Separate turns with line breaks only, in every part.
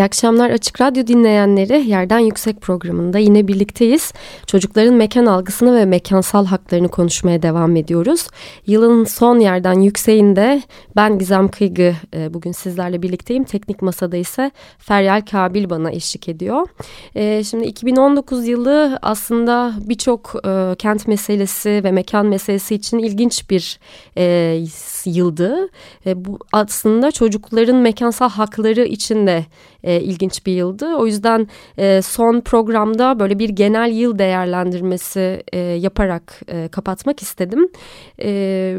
İyi akşamlar Açık Radyo dinleyenleri. Yerden Yüksek programında yine birlikteyiz. Çocukların mekan algısını ve mekansal haklarını konuşmaya devam ediyoruz. Yılın son Yerden Yükseğinde ben Gizem Kıygı e, bugün sizlerle birlikteyim. Teknik Masada ise Feryal Kabil bana eşlik ediyor. E, şimdi 2019 yılı aslında birçok e, kent meselesi ve mekan meselesi için ilginç bir yıldı. Bu aslında çocukların mekansal hakları için de e, ilginç bir yıldı. O yüzden e, son programda böyle bir genel yıl değerlendirmesi e, yaparak e, kapatmak istedim. E,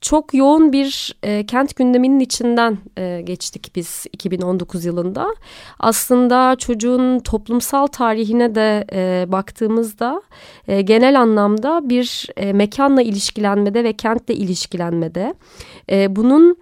çok yoğun bir e, kent gündeminin içinden e, geçtik biz 2019 yılında. Aslında çocuğun toplumsal tarihine de e, baktığımızda e, genel anlamda bir e, mekanla ilişkilenmede ve kentle ilişkilenmede e, bunun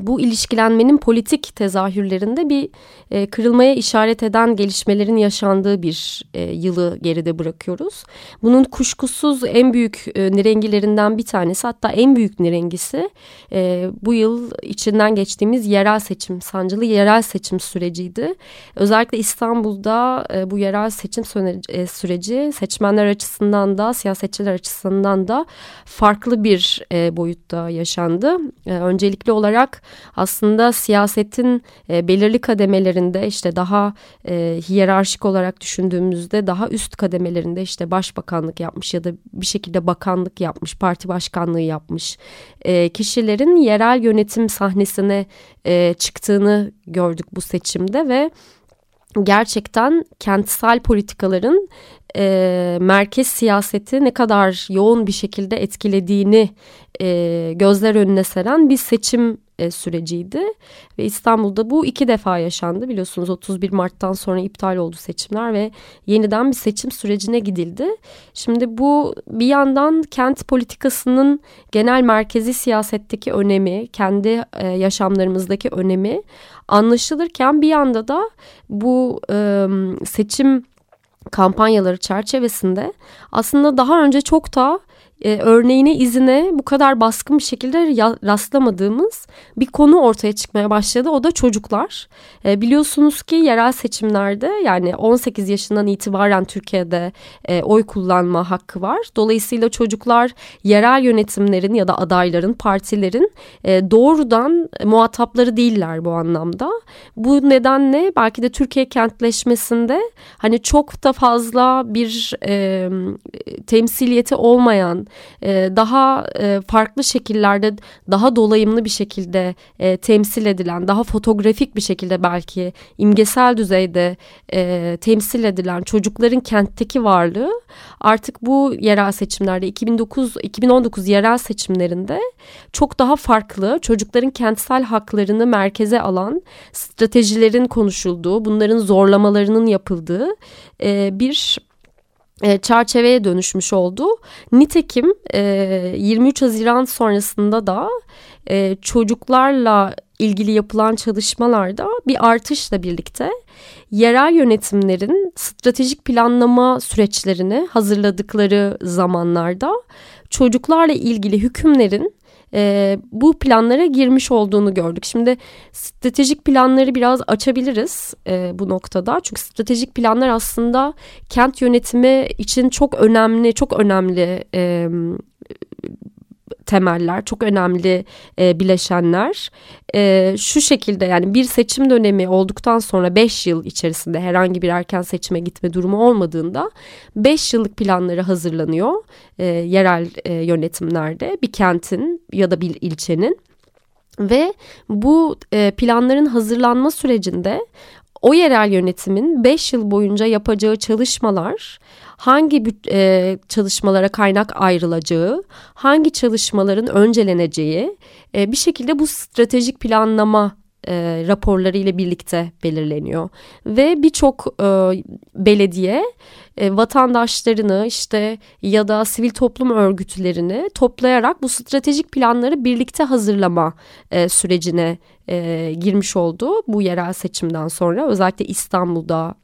bu ilişkilenmenin politik tezahürlerinde bir e, kırılmaya işaret eden gelişmelerin yaşandığı bir e, yılı geride bırakıyoruz. Bunun kuşkusuz en büyük e, nirengilerinden bir tanesi hatta en büyük nirengisi e, bu yıl içinden geçtiğimiz yerel seçim, sancılı yerel seçim süreciydi. Özellikle İstanbul'da e, bu yerel seçim e, süreci seçmenler açısından da siyasetçiler açısından da farklı bir e, boyutta yaşandı. E, öncelikli olarak olarak aslında siyasetin e, belirli kademelerinde işte daha e, hiyerarşik olarak düşündüğümüzde daha üst kademelerinde işte başbakanlık yapmış ya da bir şekilde bakanlık yapmış, parti başkanlığı yapmış e, kişilerin yerel yönetim sahnesine e, çıktığını gördük bu seçimde ve gerçekten kentsel politikaların e, merkez siyaseti ne kadar yoğun bir şekilde etkilediğini e, gözler önüne seren bir seçim e, süreciydi. Ve İstanbul'da bu iki defa yaşandı biliyorsunuz 31 Mart'tan sonra iptal oldu seçimler ve yeniden bir seçim sürecine gidildi. Şimdi bu bir yandan kent politikasının genel merkezi siyasetteki önemi, kendi e, yaşamlarımızdaki önemi anlaşılırken bir yanda da bu e, seçim kampanyaları çerçevesinde aslında daha önce çok da e, örneğine izine bu kadar baskın bir şekilde rastlamadığımız bir konu ortaya çıkmaya başladı. O da çocuklar. E, biliyorsunuz ki yerel seçimlerde yani 18 yaşından itibaren Türkiye'de e, oy kullanma hakkı var. Dolayısıyla çocuklar yerel yönetimlerin ya da adayların, partilerin e, doğrudan muhatapları değiller bu anlamda. Bu nedenle belki de Türkiye kentleşmesinde hani çok da fazla bir e, temsiliyeti olmayan e, daha e, farklı şekillerde daha dolayımlı bir şekilde e, temsil edilen daha fotoğrafik bir şekilde belki imgesel düzeyde e, temsil edilen çocukların kentteki varlığı artık bu yerel seçimlerde 2009 2019 yerel seçimlerinde çok daha farklı çocukların kentsel haklarını merkeze alan stratejilerin konuşulduğu bunların zorlamalarının yapıldığı bir çerçeveye dönüşmüş oldu. Nitekim e, 23 Haziran sonrasında da e, çocuklarla ilgili yapılan çalışmalarda bir artışla birlikte yerel yönetimlerin stratejik planlama süreçlerini hazırladıkları zamanlarda çocuklarla ilgili hükümlerin e, bu planlara girmiş olduğunu gördük. Şimdi stratejik planları biraz açabiliriz e, bu noktada. Çünkü stratejik planlar aslında kent yönetimi için çok önemli, çok önemli e, temeller, çok önemli e, bileşenler. E, şu şekilde yani bir seçim dönemi olduktan sonra 5 yıl içerisinde herhangi bir erken seçime gitme durumu olmadığında 5 yıllık planları hazırlanıyor e, yerel e, yönetimlerde bir kentin ya da bir ilçenin. Ve bu e, planların hazırlanma sürecinde o yerel yönetimin 5 yıl boyunca yapacağı çalışmalar hangi e, çalışmalara kaynak ayrılacağı, hangi çalışmaların önceleneceği e, bir şekilde bu stratejik planlama e, raporları ile birlikte belirleniyor. Ve birçok e, belediye e, vatandaşlarını işte ya da sivil toplum örgütlerini toplayarak bu stratejik planları birlikte hazırlama e, sürecine e, girmiş oldu bu yerel seçimden sonra. Özellikle İstanbul'da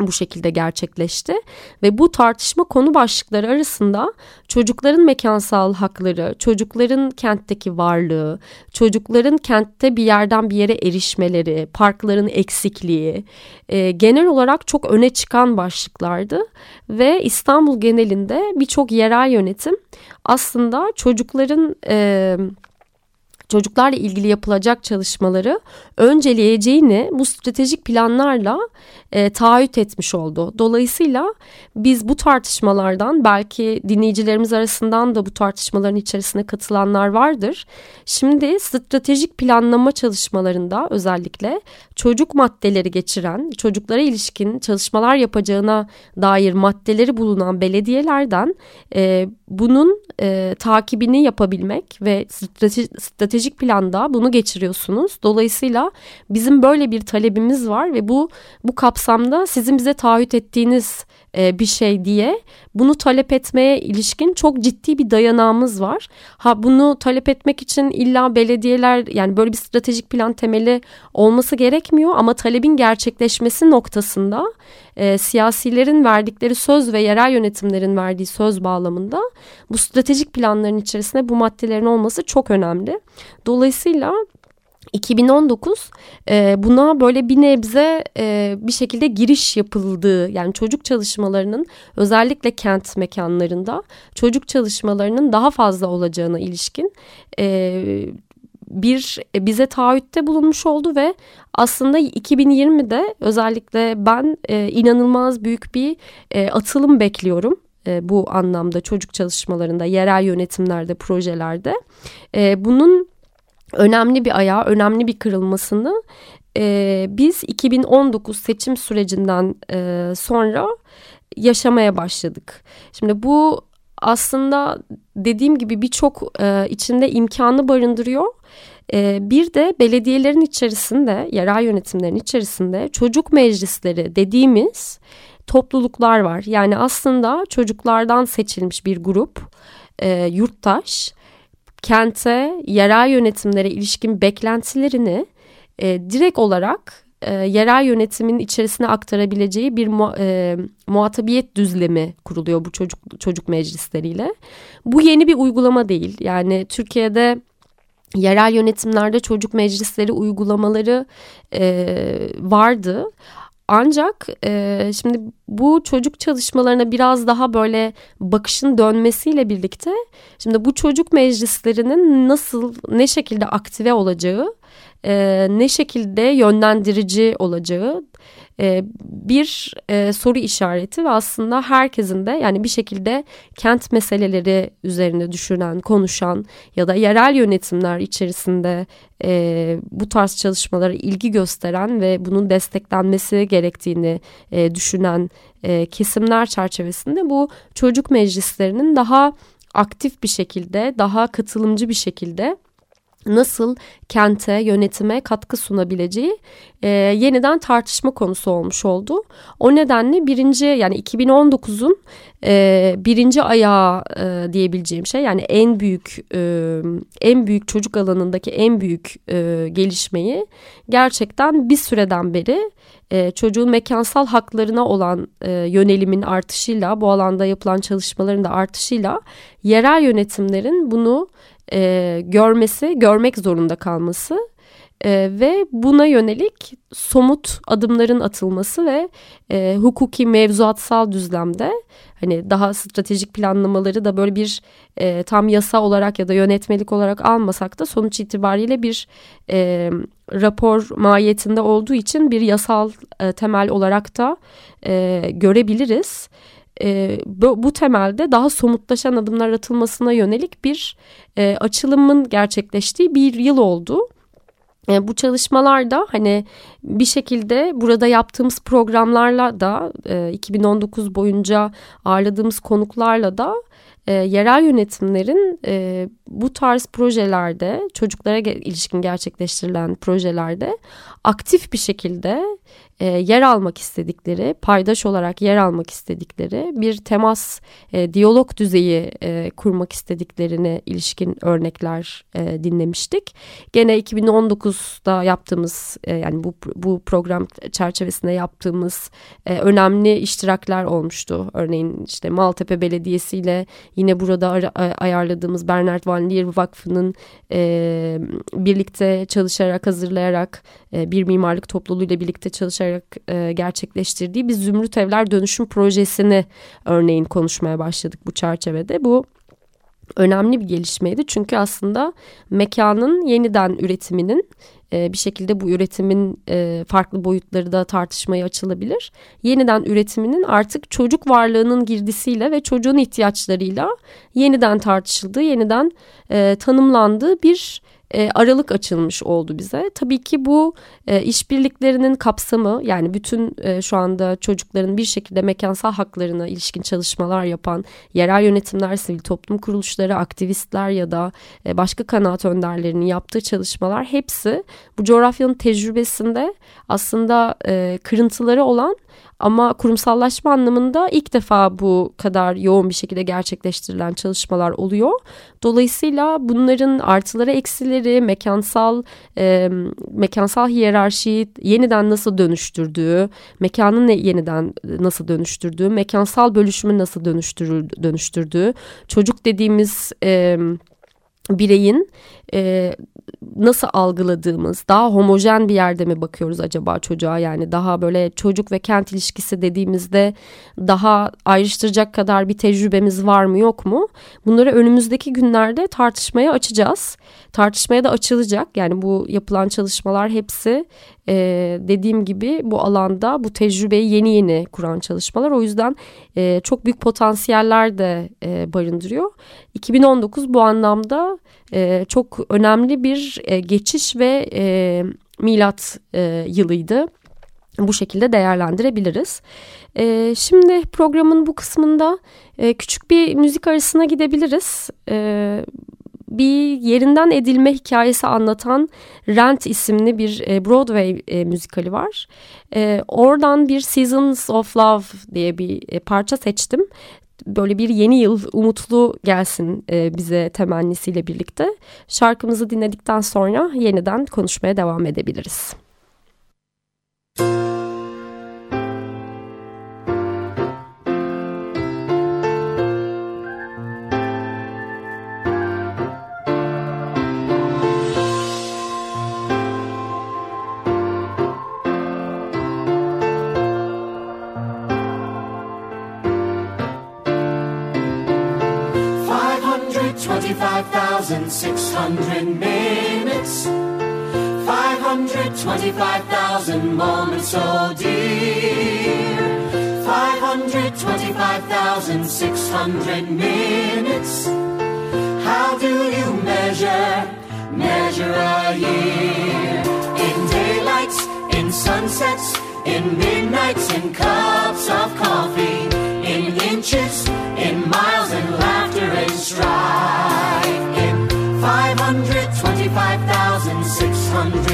bu şekilde gerçekleşti ve bu tartışma konu başlıkları arasında çocukların mekansal hakları, çocukların kentteki varlığı, çocukların kentte bir yerden bir yere erişmeleri, parkların eksikliği e, genel olarak çok öne çıkan başlıklardı ve İstanbul genelinde birçok yerel yönetim aslında çocukların e, çocuklarla ilgili yapılacak çalışmaları önceleyeceğini bu stratejik planlarla e, taahhüt etmiş oldu. Dolayısıyla biz bu tartışmalardan belki dinleyicilerimiz arasından da bu tartışmaların içerisine katılanlar vardır. Şimdi stratejik planlama çalışmalarında özellikle çocuk maddeleri geçiren, çocuklara ilişkin çalışmalar yapacağına dair maddeleri bulunan belediyelerden e, bunun e, takibini yapabilmek ve strateji, stratejik planda bunu geçiriyorsunuz. Dolayısıyla bizim böyle bir talebimiz var ve bu bu kapsamda sizin bize taahhüt ettiğiniz e, bir şey diye bunu talep etmeye ilişkin çok ciddi bir dayanağımız var. Ha bunu talep etmek için illa belediyeler yani böyle bir stratejik plan temeli olması gerekmiyor ama talebin gerçekleşmesi noktasında e, siyasilerin verdikleri söz ve yerel yönetimlerin verdiği söz bağlamında bu stratejik planların içerisinde bu maddelerin olması çok önemli. Dolayısıyla 2019 e, buna böyle bir nebze e, bir şekilde giriş yapıldığı yani çocuk çalışmalarının özellikle kent mekanlarında çocuk çalışmalarının daha fazla olacağına ilişkin e, bir e, bize taahhütte bulunmuş oldu ve aslında 2020'de özellikle ben e, inanılmaz büyük bir e, atılım bekliyorum e, bu anlamda çocuk çalışmalarında, yerel yönetimlerde, projelerde. E, bunun önemli bir ayağı, önemli bir kırılmasını e, biz 2019 seçim sürecinden e, sonra yaşamaya başladık. Şimdi bu aslında dediğim gibi birçok e, içinde imkanı barındırıyor. E, bir de belediyelerin içerisinde, yerel yönetimlerin içerisinde çocuk meclisleri dediğimiz topluluklar var. Yani aslında çocuklardan seçilmiş bir grup, e, yurttaş kente, yerel yönetimlere ilişkin beklentilerini e, direkt olarak e, yerel yönetimin içerisine aktarabileceği bir mu, e, muhatabiyet düzlemi kuruluyor bu çocuk çocuk meclisleriyle. Bu yeni bir uygulama değil. Yani Türkiye'de yerel yönetimlerde çocuk meclisleri uygulamaları e, vardı. Ancak e, şimdi bu çocuk çalışmalarına biraz daha böyle bakışın dönmesiyle birlikte şimdi bu çocuk meclislerinin nasıl ne şekilde aktive olacağı e, ne şekilde yönlendirici olacağı e, bir e, soru işareti ve aslında herkesin de yani bir şekilde kent meseleleri üzerine düşünen, konuşan ya da yerel yönetimler içerisinde e, bu tarz çalışmalara ilgi gösteren ve bunun desteklenmesi gerektiğini düşünen kesimler çerçevesinde bu çocuk meclislerinin daha aktif bir şekilde, daha katılımcı bir şekilde nasıl kente, yönetime katkı sunabileceği e, yeniden tartışma konusu olmuş oldu. O nedenle birinci yani 2019'un e, birinci ayağı e, diyebileceğim şey yani en büyük e, en büyük çocuk alanındaki en büyük e, gelişmeyi gerçekten bir süreden beri e, çocuğun mekansal haklarına olan e, yönelimin artışıyla bu alanda yapılan çalışmaların da artışıyla yerel yönetimlerin bunu e, görmesi, görmek zorunda kalması e, ve buna yönelik somut adımların atılması ve e, hukuki mevzuatsal düzlemde hani daha stratejik planlamaları da böyle bir e, tam yasa olarak ya da yönetmelik olarak almasak da sonuç itibariyle bir e, rapor mahiyetinde olduğu için bir yasal e, temel olarak da e, görebiliriz e, bu, bu temelde daha somutlaşan adımlar atılmasına yönelik bir e, açılımın gerçekleştiği bir yıl oldu. E, bu çalışmalarda hani bir şekilde burada yaptığımız programlarla da e, 2019 boyunca ağırladığımız konuklarla da e, yerel yönetimlerin e, bu tarz projelerde çocuklara ilişkin gerçekleştirilen projelerde aktif bir şekilde e, yer almak istedikleri, paydaş olarak yer almak istedikleri bir temas, e, diyalog düzeyi e, kurmak istediklerine ilişkin örnekler e, dinlemiştik. Gene 2019'da yaptığımız e, yani bu bu program çerçevesinde yaptığımız e, önemli iştirakler olmuştu. Örneğin işte Maltepe Belediyesi ile yine burada ara, ayarladığımız Bernard Van Leer Vakfı'nın e, birlikte çalışarak hazırlayarak e, bir mimarlık topluluğuyla birlikte çalışarak e, gerçekleştirdiği bir Zümrüt Evler dönüşüm projesini örneğin konuşmaya başladık bu çerçevede. Bu önemli bir gelişmeydi. Çünkü aslında mekanın yeniden üretiminin e, bir şekilde bu üretimin e, farklı boyutları da tartışmaya açılabilir. Yeniden üretiminin artık çocuk varlığının girdisiyle ve çocuğun ihtiyaçlarıyla yeniden tartışıldığı, yeniden e, tanımlandığı bir e, aralık açılmış oldu bize. Tabii ki bu e, işbirliklerinin kapsamı yani bütün e, şu anda çocukların bir şekilde mekansal haklarına ilişkin çalışmalar yapan yerel yönetimler, sivil toplum kuruluşları, aktivistler ya da başka kanaat önderlerinin yaptığı çalışmalar hepsi bu coğrafyanın tecrübesinde aslında kırıntıları olan ama kurumsallaşma anlamında ilk defa bu kadar yoğun bir şekilde gerçekleştirilen çalışmalar oluyor. Dolayısıyla bunların artıları eksileri, mekansal e, mekansal hiyerarşiyi yeniden nasıl dönüştürdüğü, mekanın yeniden nasıl dönüştürdüğü, mekansal bölüşümü nasıl dönüştürür, dönüştürdüğü, çocuk dediğimiz e, bireyin e, nasıl algıladığımız daha homojen bir yerde mi bakıyoruz acaba çocuğa? Yani daha böyle çocuk ve kent ilişkisi dediğimizde daha ayrıştıracak kadar bir tecrübemiz var mı yok mu? Bunları önümüzdeki günlerde tartışmaya açacağız. Tartışmaya da açılacak. Yani bu yapılan çalışmalar hepsi e, dediğim gibi bu alanda bu tecrübeyi yeni yeni kuran çalışmalar. O yüzden e, çok büyük potansiyeller de e, barındırıyor. 2019 bu anlamda e, çok önemli bir e, geçiş ve e, milat e, yılıydı. Bu şekilde değerlendirebiliriz. E, şimdi programın bu kısmında küçük bir müzik arasına gidebiliriz. E, bir yerinden edilme hikayesi anlatan Rent isimli bir Broadway müzikali var. Oradan bir Seasons of Love diye bir parça seçtim böyle bir yeni yıl umutlu gelsin e, bize temennisiyle birlikte. Şarkımızı dinledikten sonra yeniden konuşmaya devam edebiliriz. 5,600 minutes. 525,000 moments, oh dear. 525,600 minutes. How do you measure, measure a year? In daylights, in sunsets, in midnights, in cups of coffee, in inches, in miles, and laughter and strife. hundred.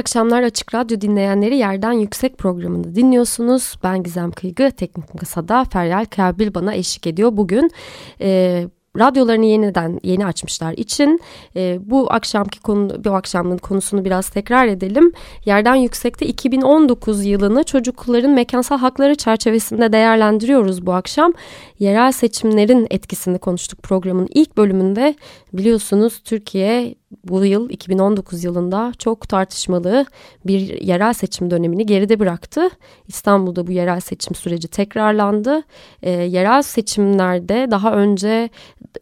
akşamlar Açık Radyo dinleyenleri Yerden Yüksek programını dinliyorsunuz. Ben Gizem Kıygı, Teknik Masa'da Feryal Kabil bana eşlik ediyor. Bugün e, radyolarını yeniden yeni açmışlar için e, bu akşamki konu bu akşamın konusunu biraz tekrar edelim. Yerden Yüksek'te 2019 yılını çocukların mekansal hakları çerçevesinde değerlendiriyoruz bu akşam. Yerel seçimlerin etkisini konuştuk programın ilk bölümünde. Biliyorsunuz Türkiye bu yıl 2019 yılında çok tartışmalı bir yerel seçim dönemini geride bıraktı. İstanbul'da bu yerel seçim süreci tekrarlandı. E, yerel seçimlerde daha önce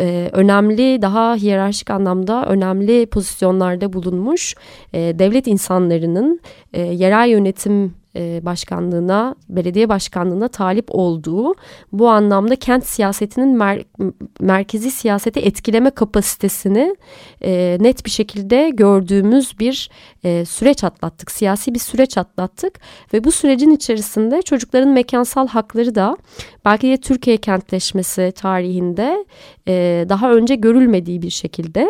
e, önemli, daha hiyerarşik anlamda önemli pozisyonlarda bulunmuş e, devlet insanlarının e, yerel yönetim e, başkanlığına, belediye başkanlığına talip olduğu bu anlamda kent siyasetinin mer merkezi siyaseti etkileme kapasitesini e, net bir şekilde gördüğümüz bir e, süreç atlattık. Siyasi bir süreç atlattık ve bu sürecin içerisinde çocukların mekansal hakları da belki de Türkiye kentleşmesi tarihinde e, daha önce görülmediği bir şekilde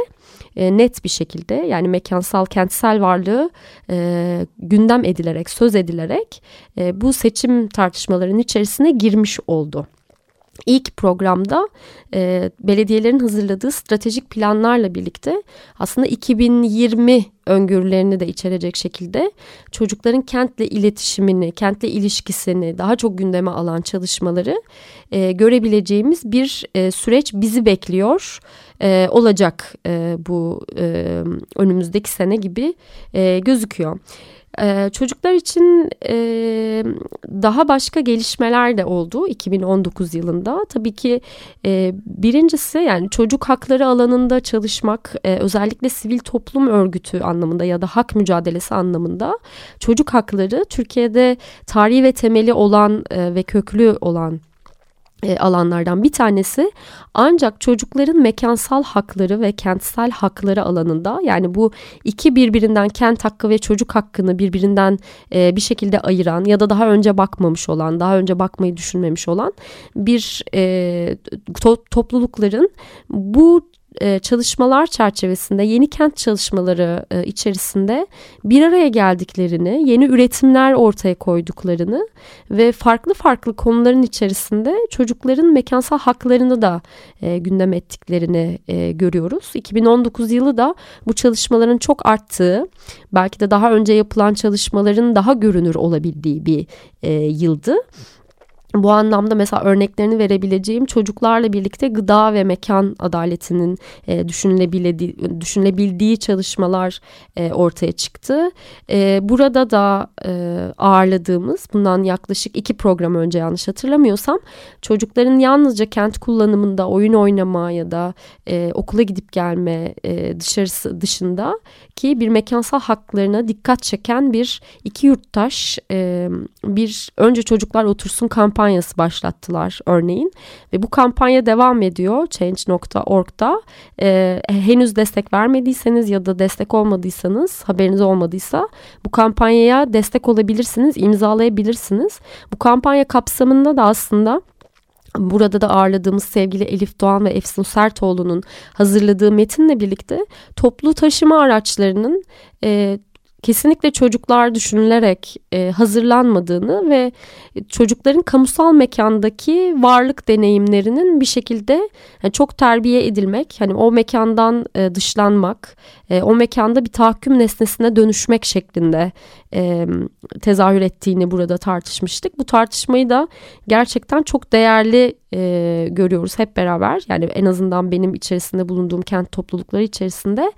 e, net bir şekilde yani mekansal kentsel varlığı e, gündem edilerek söz edilerek e, bu seçim tartışmalarının içerisine girmiş oldu. İlk programda e, belediyelerin hazırladığı stratejik planlarla birlikte aslında 2020 öngörülerini de içerecek şekilde çocukların kentle iletişimini, kentle ilişkisini daha çok gündeme alan çalışmaları e, görebileceğimiz bir e, süreç bizi bekliyor e, olacak e, bu e, önümüzdeki sene gibi e, gözüküyor. Ee, çocuklar için e, daha başka gelişmeler de oldu 2019 yılında. Tabii ki e, birincisi yani çocuk hakları alanında çalışmak e, özellikle sivil toplum örgütü anlamında ya da hak mücadelesi anlamında çocuk hakları Türkiye'de tarihi ve temeli olan e, ve köklü olan alanlardan bir tanesi ancak çocukların mekansal hakları ve kentsel hakları alanında yani bu iki birbirinden kent hakkı ve çocuk hakkını birbirinden e, bir şekilde ayıran ya da daha önce bakmamış olan daha önce bakmayı düşünmemiş olan bir e, to toplulukların bu e, çalışmalar çerçevesinde yeni kent çalışmaları e, içerisinde bir araya geldiklerini, yeni üretimler ortaya koyduklarını ve farklı farklı konuların içerisinde çocukların mekansal haklarını da e, gündem ettiklerini görüyoruz. 2019 yılı da bu çalışmaların çok arttığı, belki de daha önce yapılan çalışmaların daha görünür olabildiği bir yıldı. Bu anlamda mesela örneklerini verebileceğim çocuklarla birlikte gıda ve mekan adaletinin e, düşünülebildiği, düşünülebildiği çalışmalar e, ortaya çıktı. E, burada da e, ağırladığımız bundan yaklaşık iki program önce yanlış hatırlamıyorsam çocukların yalnızca kent kullanımında oyun oynama ya da e, okula gidip gelme e, dışarısı dışında ki bir mekansal haklarına dikkat çeken bir iki yurttaş e, bir önce çocuklar otursun kampanyası başlattılar örneğin. Ve bu kampanya devam ediyor change.org'da e, henüz destek vermediyseniz ya da destek olmadıysanız haberiniz olmadıysa bu kampanyaya destek olabilirsiniz imzalayabilirsiniz. Bu kampanya kapsamında da aslında Burada da ağırladığımız sevgili Elif Doğan ve Efsun Sertoğlu'nun hazırladığı metinle birlikte toplu taşıma araçlarının e, kesinlikle çocuklar düşünülerek e, hazırlanmadığını ve çocukların kamusal mekandaki varlık deneyimlerinin bir şekilde yani çok terbiye edilmek, hani o mekandan e, dışlanmak e, o mekanda bir tahakküm nesnesine dönüşmek şeklinde e, tezahür ettiğini burada tartışmıştık. Bu tartışmayı da gerçekten çok değerli e, görüyoruz hep beraber. Yani en azından benim içerisinde bulunduğum kent toplulukları içerisinde.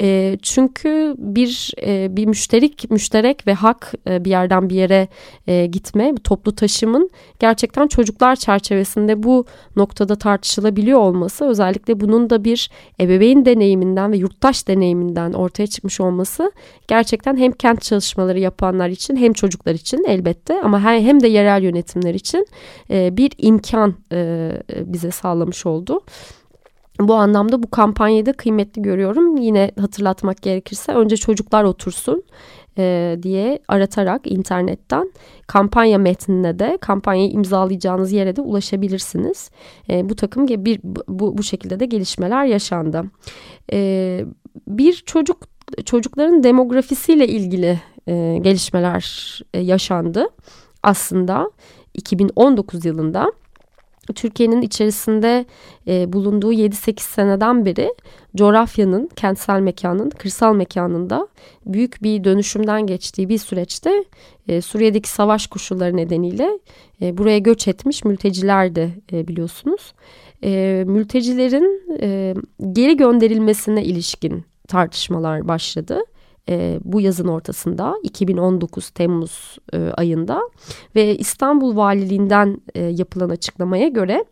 E, çünkü bir e, bir müşterik, müşterek ve hak e, bir yerden bir yere e, gitme, toplu taşımın gerçekten çocuklar çerçevesinde bu noktada tartışılabiliyor olması özellikle bunun da bir ebeveyn deneyiminden ve yurttaş deneyiminden ortaya çıkmış olması gerçekten hem kent çalışmaları yapanlar için hem çocuklar için elbette ama hem de yerel yönetimler için e, bir imkan e, bize sağlamış oldu. Bu anlamda bu kampanyayı da kıymetli görüyorum. Yine hatırlatmak gerekirse önce çocuklar otursun e, diye aratarak internetten kampanya metnine de kampanyayı imzalayacağınız yere de ulaşabilirsiniz. E, bu takım bir bu, bu şekilde de gelişmeler yaşandı. E, bir çocuk çocukların demografisiyle ilgili e, gelişmeler e, yaşandı. Aslında 2019 yılında Türkiye'nin içerisinde e, bulunduğu 7-8 seneden beri coğrafyanın, kentsel mekanın, kırsal mekanında büyük bir dönüşümden geçtiği bir süreçte e, Suriye'deki savaş koşulları nedeniyle e, buraya göç etmiş mülteciler de e, biliyorsunuz. E, mültecilerin e, geri gönderilmesine ilişkin tartışmalar başladı e, bu yazın ortasında 2019 Temmuz e, ayında ve İstanbul Valiliğinden e, yapılan açıklamaya göre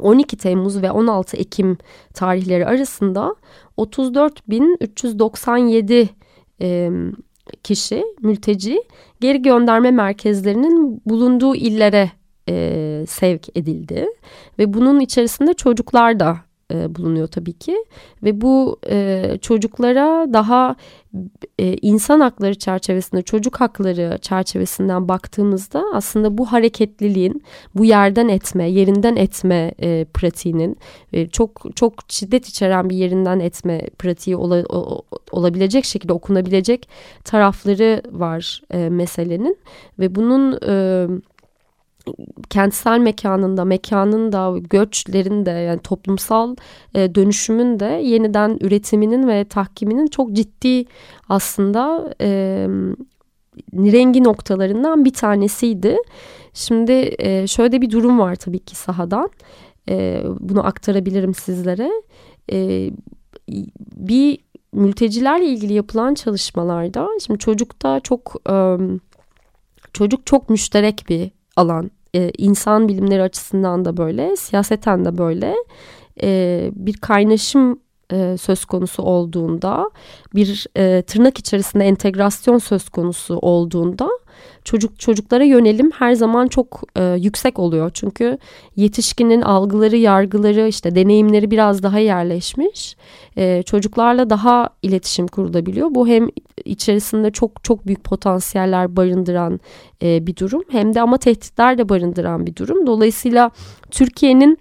12 Temmuz ve 16 Ekim tarihleri arasında 34.397 e, kişi mülteci geri gönderme merkezlerinin bulunduğu illere e, sevk edildi ve bunun içerisinde çocuklar da e, bulunuyor tabii ki. Ve bu e, çocuklara daha e, insan hakları çerçevesinde çocuk hakları çerçevesinden baktığımızda aslında bu hareketliliğin bu yerden etme yerinden etme e, pratiğinin e, çok çok şiddet içeren bir yerinden etme pratiği ola, o, olabilecek şekilde okunabilecek tarafları var e, meselenin. Ve bunun e, kentsel mekanında, mekanın da, göçlerin de yani toplumsal e, dönüşümün de yeniden üretiminin ve tahkiminin çok ciddi aslında e, rengi noktalarından bir tanesiydi. Şimdi e, şöyle bir durum var tabii ki sahadan. E, bunu aktarabilirim sizlere. E, bir mültecilerle ilgili yapılan çalışmalarda şimdi çocukta çok e, çocuk çok müşterek bir alan e, insan bilimleri açısından da böyle, siyaseten de böyle e, bir kaynaşım e, söz konusu olduğunda, bir tırnak içerisinde entegrasyon söz konusu olduğunda çocuk çocuklara yönelim her zaman çok e, yüksek oluyor. Çünkü yetişkinin algıları, yargıları, işte deneyimleri biraz daha yerleşmiş. E, çocuklarla daha iletişim kurulabiliyor. Bu hem içerisinde çok çok büyük potansiyeller barındıran e, bir durum hem de ama tehditler de barındıran bir durum. Dolayısıyla Türkiye'nin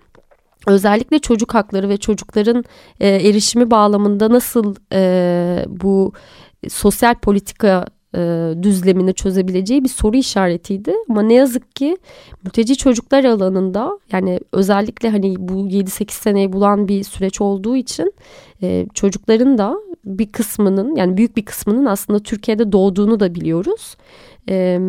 özellikle çocuk hakları ve çocukların e, erişimi bağlamında nasıl e, bu sosyal politika e, düzlemini çözebileceği bir soru işaretiydi. Ama ne yazık ki mülteci çocuklar alanında yani özellikle hani bu 7-8 seneyi bulan bir süreç olduğu için e, çocukların da bir kısmının yani büyük bir kısmının aslında Türkiye'de doğduğunu da biliyoruz. E,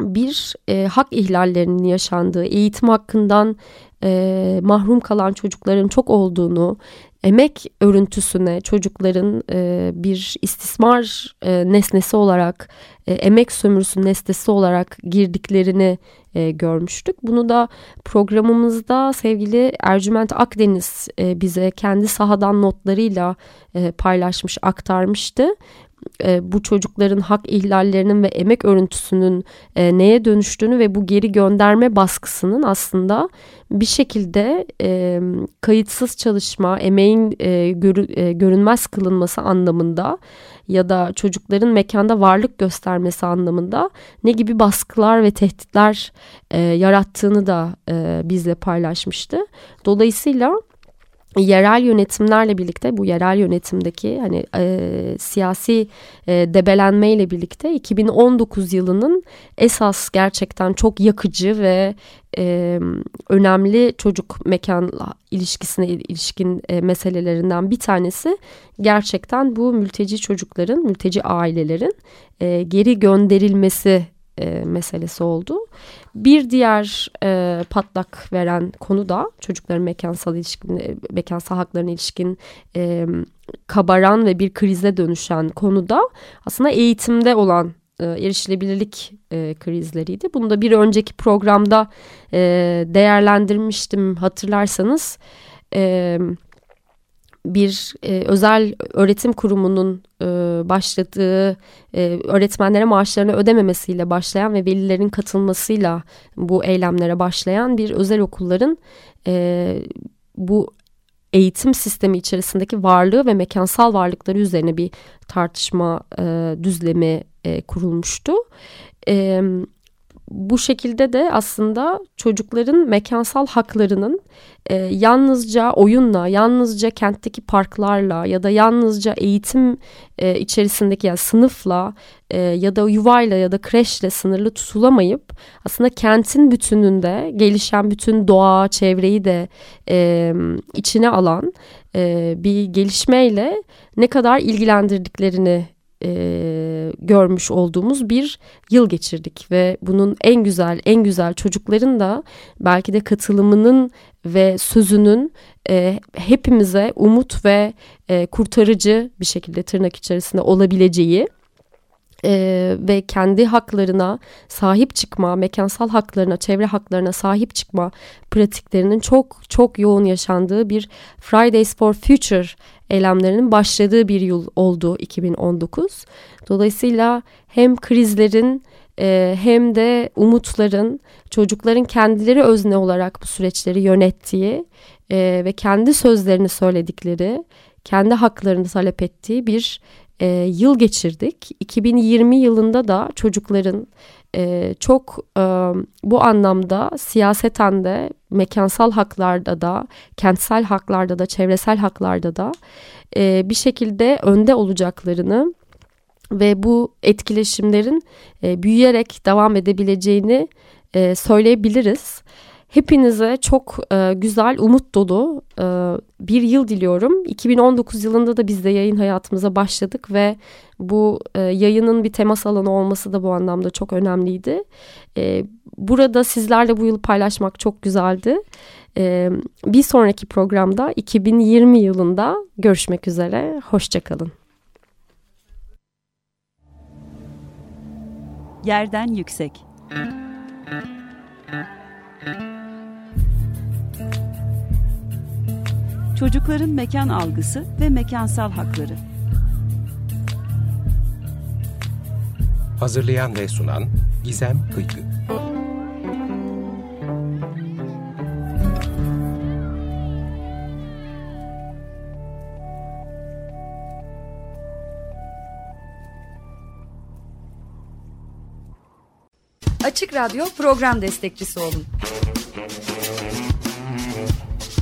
bir e, hak ihlallerinin yaşandığı, eğitim hakkından e, mahrum kalan çocukların çok olduğunu, emek örüntüsüne çocukların e, bir istismar e, nesnesi olarak, e, emek sömürüsü nesnesi olarak girdiklerini e, görmüştük. Bunu da programımızda sevgili Ercüment Akdeniz e, bize kendi sahadan notlarıyla e, paylaşmış, aktarmıştı e, bu çocukların hak ihlallerinin ve emek örüntüsünün e, neye dönüştüğünü ve bu geri gönderme baskısının aslında bir şekilde e, kayıtsız çalışma, emeğin e, görü, e, görünmez kılınması anlamında ya da çocukların mekanda varlık göstermesi anlamında ne gibi baskılar ve tehditler e, yarattığını da e, bizle paylaşmıştı. Dolayısıyla yerel yönetimlerle birlikte bu yerel yönetimdeki hani e, siyasi e, debelenmeyle birlikte 2019 yılının esas gerçekten çok yakıcı ve e, önemli çocuk mekan ilişkisine ilişkin e, meselelerinden bir tanesi gerçekten bu mülteci çocukların, mülteci ailelerin e, geri gönderilmesi e, meselesi oldu. Bir diğer e, patlak veren konu da çocukların mekansal ilişkin, e, mekansal haklarına ilişkin e, kabaran ve bir krize dönüşen konuda aslında eğitimde olan e, erişilebilirlik e, krizleriydi. Bunu da bir önceki programda e, değerlendirmiştim hatırlarsanız. E, bir e, özel öğretim kurumunun e, başladığı e, öğretmenlere maaşlarını ödememesiyle başlayan ve velilerin katılmasıyla bu eylemlere başlayan bir özel okulların e, bu eğitim sistemi içerisindeki varlığı ve mekansal varlıkları üzerine bir tartışma e, düzlemi e, kurulmuştu. E, bu şekilde de aslında çocukların mekansal haklarının e, yalnızca oyunla, yalnızca kentteki parklarla ya da yalnızca eğitim e, içerisindeki yani sınıfla e, ya da yuvayla ya da kreşle sınırlı tutulamayıp aslında kentin bütününde gelişen bütün doğa, çevreyi de e, içine alan e, bir gelişmeyle ne kadar ilgilendirdiklerini e, görmüş olduğumuz bir yıl geçirdik. Ve bunun en güzel en güzel çocukların da belki de katılımının ve sözünün e, hepimize umut ve e, kurtarıcı bir şekilde tırnak içerisinde olabileceği e, ve kendi haklarına sahip çıkma, mekansal haklarına, çevre haklarına sahip çıkma pratiklerinin çok çok yoğun yaşandığı bir Fridays for Future eylemlerinin başladığı bir yıl oldu 2019. Dolayısıyla hem krizlerin e, hem de umutların çocukların kendileri özne olarak bu süreçleri yönettiği e, ve kendi sözlerini söyledikleri, kendi haklarını talep ettiği bir e, yıl geçirdik. 2020 yılında da çocukların e, çok e, bu anlamda siyaseten de mekansal haklarda da kentsel haklarda da çevresel haklarda da e, bir şekilde önde olacaklarını ve bu etkileşimlerin e, büyüyerek devam edebileceğini e, söyleyebiliriz. Hepinize çok e, güzel, umut dolu e, bir yıl diliyorum. 2019 yılında da biz de yayın hayatımıza başladık ve bu e, yayının bir temas alanı olması da bu anlamda çok önemliydi. E, burada sizlerle bu yılı paylaşmak çok güzeldi. E, bir sonraki programda 2020 yılında görüşmek üzere. Hoşçakalın.
Yerden yüksek. Çocukların mekan algısı ve mekansal hakları.
Hazırlayan ve sunan Gizem Kıykı.
Açık Radyo program destekçisi olun